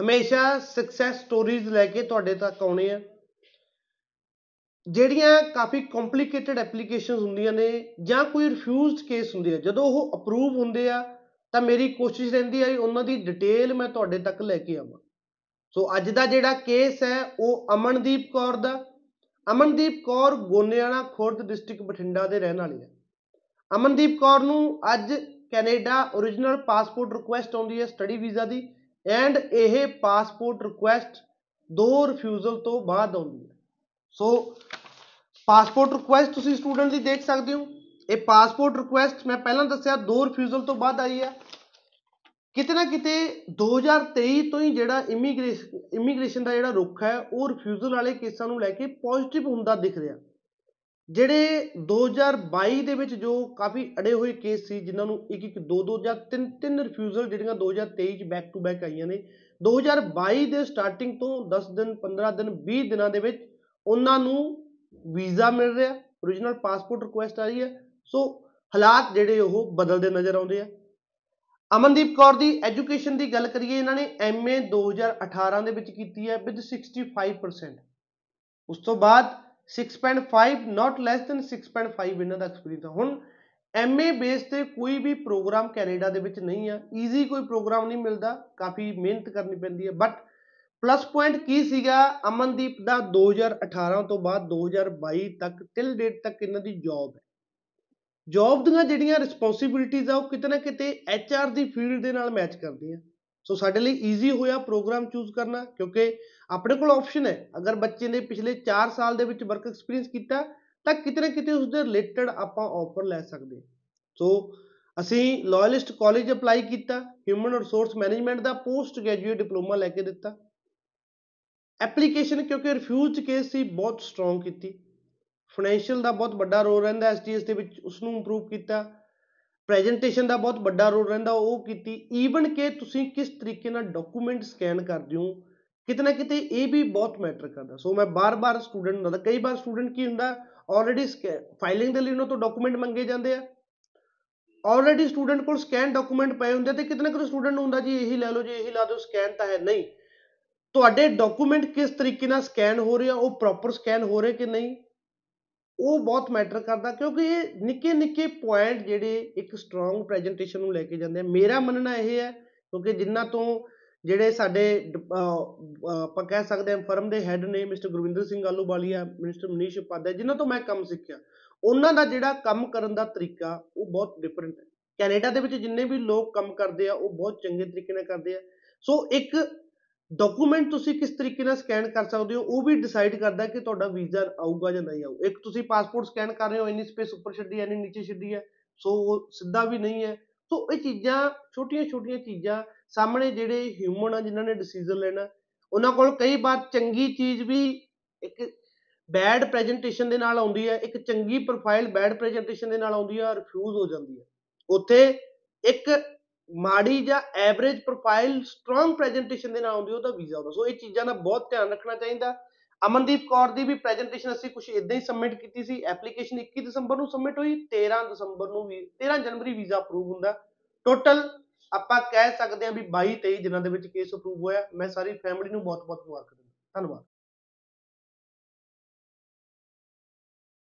ਹਮੇਸ਼ਾ success stories ਲੈ ਕੇ ਤੁਹਾਡੇ ਤੱਕ ਆਉਣੇ ਆ। ਜਿਹੜੀਆਂ ਕਾਫੀ ਕੰਪਲਿਕੇਟਡ ਐਪਲੀਕੇਸ਼ਨਸ ਹੁੰਦੀਆਂ ਨੇ ਜਾਂ ਕੋਈ ਰਿਫਿਊਜ਼ਡ ਕੇਸ ਹੁੰਦੇ ਆ ਜਦੋਂ ਉਹ ਅਪਰੂਵ ਹੁੰਦੇ ਆ, ਤਾਂ ਮੇਰੀ ਕੋਸ਼ਿਸ਼ ਰਹਿੰਦੀ ਹੈ ਉਹਨਾਂ ਦੀ ਡਿਟੇਲ ਮੈਂ ਤੁਹਾਡੇ ਤੱਕ ਲੈ ਕੇ ਆਵਾਂ। ਸੋ ਅੱਜ ਦਾ ਜਿਹੜਾ ਕੇਸ ਹੈ, ਉਹ ਅਮਨਦੀਪ ਕੌਰ ਦਾ। ਅਮਨਦੀਪ ਕੌਰ ਗੋਨਿਆਣਾ ਖੁਰਦ ਡਿਸਟ੍ਰਿਕਟ ਬਠਿੰਡਾ ਦੇ ਰਹਿਣ ਵਾਲੀ ਹੈ। ਅਮਨਦੀਪ ਕੌਰ ਨੂੰ ਅੱਜ ਕੈਨੇਡਾ origignal ਪਾਸਪੋਰਟ ਰਿਕੁਐਸਟ ਆਉਂਦੀ ਹੈ ਸਟੱਡੀ ਵੀਜ਼ਾ ਦੀ ਐਂਡ ਇਹ ਪਾਸਪੋਰਟ ਰਿਕੁਐਸਟ ਦੋ ਰਿਫਿਊਜ਼ਲ ਤੋਂ ਬਾਅਦ ਆਉਂਦੀ ਹੈ। ਸੋ ਪਾਸਪੋਰਟ ਰਿਕੁਐਸਟ ਤੁਸੀਂ ਸਟੂਡੈਂਟ ਦੀ ਦੇਖ ਸਕਦੇ ਹੋ। ਇਹ ਪਾਸਪੋਰਟ ਰਿਕੁਐਸਟ ਮੈਂ ਪਹਿਲਾਂ ਦੱਸਿਆ, ਦੋ ਰਿਫਿਊਜ਼ਲ ਤੋਂ ਬਾਅਦ ਆਈ ਹੈ। ਕਿਤੇ ਨਾ ਕਿਤੇ 2023 ਤੋਂ ਹੀ ਜਿਹੜਾ ਇਮੀਗ੍ਰੇਸ਼ਨ ਇਮੀਗ੍ਰੇਸ਼ਨ ਦਾ ਜਿਹੜਾ ਰੁਖ ਹੈ, ਉਹ ਰਿਫਿਊਜ਼ਲ ਵਾਲੇ ਕੇਸਾਂ ਨੂੰ ਲੈ ਕੇ ਪੋਜ਼ਿਟਿਵ ਹੁੰਦਾ ਦਿਖ ਰਿਹਾ। ਜਿਹੜੇ 2022 ਦੇ ਵਿੱਚ ਜੋ ਕਾਫੀ ਅੜੇ ਹੋਏ ਕੇਸ ਸੀ, ਜਿਨ੍ਹਾਂ ਨੂੰ ਇੱਕ ਇੱਕ ਦੋ ਦੋ ਜਾਂ ਤਿੰਨ ਤਿੰਨ ਰਿਫਿਊਜ਼ਲ ਜਿਹੜੀਆਂ 2023 ਚ ਬੈਕ ਟੂ ਬੈਕ ਆਈਆਂ ਨੇ 2022 ਦੇ ਸਟਾਰਟਿੰਗ ਤੋਂ 10 ਦਿਨ 15 ਦਿਨ 20 ਦਿਨਾਂ ਦੇ ਵਿੱਚ ਉਹਨਾਂ ਨੂੰ ਵੀਜ਼ਾ ਮਿਲ ਰਿਹਾ origignal ਪਾਸਪੋਰਟ ਰਿਕੁਐਸਟ ਆ ਰਹੀ ਹੈ, ਸੋ ਹਾਲਾਤ ਜਿਹੜੇ ਉਹ ਬਦਲਦੇ ਨਜ਼ਰ ਆਉਂਦੇ ਆ। ਅਮਨਦੀਪ ਕੌਰ ਦੀ ਐਜੂਕੇਸ਼ਨ ਦੀ ਗੱਲ ਕਰੀਏ, ਇਹਨਾਂ ਨੇ ਐਮਏ 2018 ਦੇ ਵਿੱਚ ਕੀਤੀ ਹੈ ਵਿਦ 65% ਉਸ ਤੋਂ ਬਾਅਦ 6.5 ਨਾਟ ਲੈਸ ਦੈਨ 6.5 ਇਹਨਾਂ ਦਾ ਐਕਸਪੀਰੀਅੰਸ ਹੈ ਹੁਣ ਐਮਏ ਬੇਸ ਤੇ ਕੋਈ ਵੀ ਪ੍ਰੋਗਰਾਮ ਕੈਨੇਡਾ ਦੇ ਵਿੱਚ ਨਹੀਂ ਆ। ਈਜ਼ੀ ਕੋਈ ਪ੍ਰੋਗਰਾਮ ਨਹੀਂ ਮਿਲਦਾ। ਕਾਫੀ ਮਿਹਨਤ ਕਰਨੀ ਪੈਂਦੀ ਹੈ ਬਟ ਪਲੱਸ ਪੁਆਇੰਟ ਕੀ ਸੀਗਾ? ਅਮਨਦੀਪ ਦਾ 2018 ਤੋਂ ਬਾਅਦ 2022 ਤੱਕ ਟਿਲ ਡੇਟ ਤੱਕ ਇਹਨਾਂ ਦੀ ਜੌਬ ਹੈ। ਜੌਬ ਦੀਆਂ ਜਿਹੜੀਆਂ ਰਿਸਪੌਂਸਿਬਿਲਟੀਆਂ ਆ, ਉਹ ਕਿਤੇ ਨਾ ਕਿਤੇ ਐਚਆਰ ਦੀ ਫੀਲਡ ਦੇ ਨਾਲ ਮੈਚ ਕਰਦੀਆਂ। ਸੋ ਸਾਡੇ ਲਈ ਈਜ਼ੀ ਹੋਇਆ ਪ੍ਰੋਗਰਾਮ ਚੂਜ਼ ਕਰਨਾ, ਕਿਉਂਕਿ ਆਪਣੇ ਕੋਲ ਆਪਸ਼ਨ ਹੈ। ਅਗਰ ਬੱਚੇ ਨੇ ਪਿਛਲੇ 4 ਸਾਲ ਦੇ ਵਿੱਚ ਵਰਕ ਐਕਸਪੀਰੀਅੰਸ ਕੀਤਾ, ਤਾਂ ਕਿਤੇ ਨਾ ਕਿਤੇ ਉਸ ਦੇ ਰਿਲੇਟਡ ਆਪਾਂ ਆਫਰ ਲੈ ਸਕਦੇ ਸੋ ਅਸੀਂ ਲਾਇਲਿਸਟ ਕਾਲਜ ਅਪਲਾਈ ਕੀਤਾ ਹਿਊਮਨ ਰਿਸੋਰਸ ਮੈਨੇਜਮੈਂਟ ਦਾ ਪੋਸਟ ਗ੍ਰੈਜੂਏਟ ਡਿਪਲੋਮਾ ਲੈ ਕੇ ਦਿੱਤਾ। ਐਪਲੀਕੇਸ਼ਨ ਕਿਉਂਕਿ ਰਿਫਿਊਜ਼ਡ ਕੇਸ ਸੀ, ਬਹੁਤ ਸਟਰੋਂਗ ਕੀਤੀ। ਫਾਈਨੈਂਸ਼ੀਅਲ ਦਾ ਬਹੁਤ ਵੱਡਾ ਰੋਲ ਰਹਿੰਦਾ ਐਸਟੀਐਸ ਦੇ ਵਿੱਚ ਉਸ ਨੂੰ ਇੰਪਰੂਵ ਕੀਤਾ। ਪ੍ਰੈਜੈਂਟੇਸ਼ਨ ਦਾ ਬਹੁਤ ਵੱਡਾ ਰੋਲ ਰਹਿੰਦਾ, ਉਹ ਕੀਤੀ। ਈਵਨ ਕਿ ਤੁਸੀਂ ਕਿਸ ਤਰੀਕੇ ਨਾਲ ਡਾਕੂਮੈਂਟ ਸਕੈਨ ਕਰਦੇ ਹੋ, ਕਿਤੇ ਨਾ ਕਿਤੇ ਇਹ ਵੀ ਬਹੁਤ ਮੈਟਰ ਕਰਦਾ। ਸੋ ਮੈਂ ਬਾਰ-ਬਾਰ ਸਟੂਡੈਂਟ ਨੂੰ ਦੱਸਦਾ ਕਈ ਵਾਰ ਸਟੂਡੈਂਟ ਕੀ ਹੁੰਦਾ ਆਲਰੇਡੀ ਫਾਈਲਿੰਗ ਦੇ ਲਈ ਉਹਨਾਂ ਤੋਂ ਡਾਕੂਮੈਂਟ ਮੰਗੇ ਜਾਂਦੇ ਆ। ਆਲਰੇਡੀ ਸਟੂਡੈਂਟ ਕੋਲ ਸਕੈਨ ਡਾਕੂਮੈਂਟ ਪਏ ਹੁੰਦੇ ਤੇ ਕਿਤੇ ਨਾ ਕਿਤੇ ਸਟੂਡੈਂਟ ਨੂੰ ਹੁੰਦਾ ਜੀ, ਇਹੀ ਲੈ ਲਓ ਜੀ, ਇਹੀ ਲਾ ਦਿਓ ਸਕੈਨ ਤਾਂ ਹੈ ਨਹੀਂ। ਤੁਹਾਡੇ ਡਾਕੂਮੈਂਟ ਕਿਸ ਤਰੀਕੇ ਨਾਲ ਸਕੈਨ ਹੋ ਰਹੇ ਆ, ਉਹ ਪ੍ਰੋਪਰ ਸਕੈਨ ਹੋ ਰਹੇ ਕਿ ਨਹੀਂ? ਉਹ ਬਹੁਤ ਮੈਟਰ ਕਰਦਾ ਕਿਉਂਕਿ ਇਹ ਨਿੱਕੇ ਨਿੱਕੇ ਪੁਆਇੰਟ ਜਿਹੜੇ ਇੱਕ ਸਟਰੋਂਗ ਪ੍ਰੈਜੈਂਟੇਸ਼ਨ ਨੂੰ ਲੈ ਕੇ ਜਾਂਦੇ ਆ। ਮੇਰਾ ਮੰਨਣਾ ਇਹ ਹੈ ਕਿਉਂਕਿ ਜਿੰਨਾ ਤੋਂ ਜਿਹੜੇ ਸਾਡੇ ਆਪਾਂ ਕਹਿ ਸਕਦੇ ਹਾਂ ਫਰਮ ਦੇ ਹੈੱਡ ਨੇ ਮਿਸਟਰ ਗੁਰਵਿੰਦਰ ਸਿੰਘ ਆਲੂਵਾਲੀਆ ਮਿਸਟਰ ਮਨੀਸ਼ ਉਪਾਧਿਆ ਜਿਨ੍ਹਾਂ ਤੋਂ ਮੈਂ ਕੰਮ ਸਿੱਖਿਆ, ਉਹਨਾਂ ਦਾ ਜਿਹੜਾ ਕੰਮ ਕਰਨ ਦਾ ਤਰੀਕਾ ਉਹ ਬਹੁਤ ਡਿਫਰੈਂਟ ਹੈ। ਕੈਨੇਡਾ ਦੇ ਵਿੱਚ ਜਿੰਨੇ ਵੀ ਲੋਕ ਕੰਮ ਕਰਦੇ ਆ, ਉਹ ਬਹੁਤ ਚੰਗੇ ਤਰੀਕੇ ਨਾਲ ਕਰਦੇ ਆ। ਸੋ ਇੱਕ ਡਾਕੂਮੈਂਟ ਤੁਸੀਂ ਕਿਸ ਤਰੀਕੇ ਨਾਲ ਸਕੈਨ ਕਰ ਸਕਦੇ ਹੋ, ਉਹ ਵੀ ਡਿਸਾਈਡ ਕਰਦਾ ਕਿ ਤੁਹਾਡਾ ਵੀਜ਼ਾ ਆਊਗਾ ਜਾਂ ਨਹੀਂ ਆਊ ਇੱਕ ਤੁਸੀਂ ਪਾਸਪੋਰਟ ਸਕੈਨ ਕਰ ਰਹੇ ਹੋ, ਇੰਨੀ ਸਪੇਸ ਉੱਪਰ ਛੱਡੀ ਐਨੀ ਨੀਚੇ ਛੱਡੀ ਹੈ ਸੋ ਉਹ ਸਿੱਧਾ ਵੀ ਨਹੀਂ ਹੈ। ਸੋ ਇਹ ਚੀਜ਼ਾਂ ਛੋਟੀਆਂ ਛੋਟੀਆਂ ਚੀਜ਼ਾਂ ਸਾਹਮਣੇ ਜਿਹੜੇ ਹਿਊਮਨ ਆ, ਜਿਨ੍ਹਾਂ ਨੇ ਡਿਸੀਜਨ ਲੈਣਾ, ਉਹਨਾਂ ਕੋਲ ਕਈ ਵਾਰ ਚੰਗੀ ਚੀਜ਼ ਵੀ ਇੱਕ ਬੈਡ ਪ੍ਰੈਜੈਂਟੇਸ਼ਨ ਦੇ ਨਾਲ ਆਉਂਦੀ ਹੈ, ਇੱਕ ਚੰਗੀ ਪ੍ਰੋਫਾਈਲ ਬੈਡ ਪ੍ਰੈਜੈਂਟੇਸ਼ਨ ਦੇ ਨਾਲ ਆਉਂਦੀ ਹੈ ਰਿਫਿਊਜ਼ ਹੋ ਜਾਂਦੀ ਹੈ। ਉੱਥੇ ਇੱਕ ਮਾੜੀ ਜਾਂ ਐਵਰੇਜ ਪ੍ਰੋਫਾਈਲ ਸਟਰੋਂਗ ਪ੍ਰੈਜੈਂਟੇਸ਼ਨ ਦੇ ਨਾਲ ਆਉਂਦੀ ਉਹ ਤਾਂ ਵੀਜ਼ਾ ਆਉਂਦਾ ਸੋ ਇਹ ਚੀਜ਼ਾਂ ਦਾ ਬਹੁਤ ਧਿਆਨ ਰੱਖਣਾ ਚਾਹੀਦਾ। ਅਮਨਦੀਪ ਕੌਰ ਦੀ ਵੀ ਪ੍ਰੈਜੈਂਟੇਸ਼ਨ ਅਸੀਂ ਕੁਝ ਇਦਾਂ ਹੀ ਸਬਮਿਟ ਕੀਤੀ ਸੀ। ਐਪਲੀਕੇਸ਼ਨ 21 ਦਸੰਬਰ ਨੂੰ ਸਬਮਿਟ ਹੋਈ 13 ਦਸੰਬਰ ਨੂੰ ਵੀ 13 ਜਨਵਰੀ ਵੀਜ਼ਾ ਅਪਰੂਵ ਹੁੰਦਾ। ਟੋਟਲ ਆਪਾਂ ਕਹਿ ਸਕਦੇ ਹਾਂ ਵੀ 22 23 ਦਿਨਾਂ ਦੇ ਵਿੱਚ ਕੇਸ ਅਪਰੂਵ ਹੋਇਆ। ਮੈਂ ਸਾਰੀ ਫੈਮਿਲੀ ਨੂੰ ਬਹੁਤ ਬਹੁਤ ਮੁਬਾਰਕ ਦਿੰਦਾ। ਧੰਨਵਾਦ।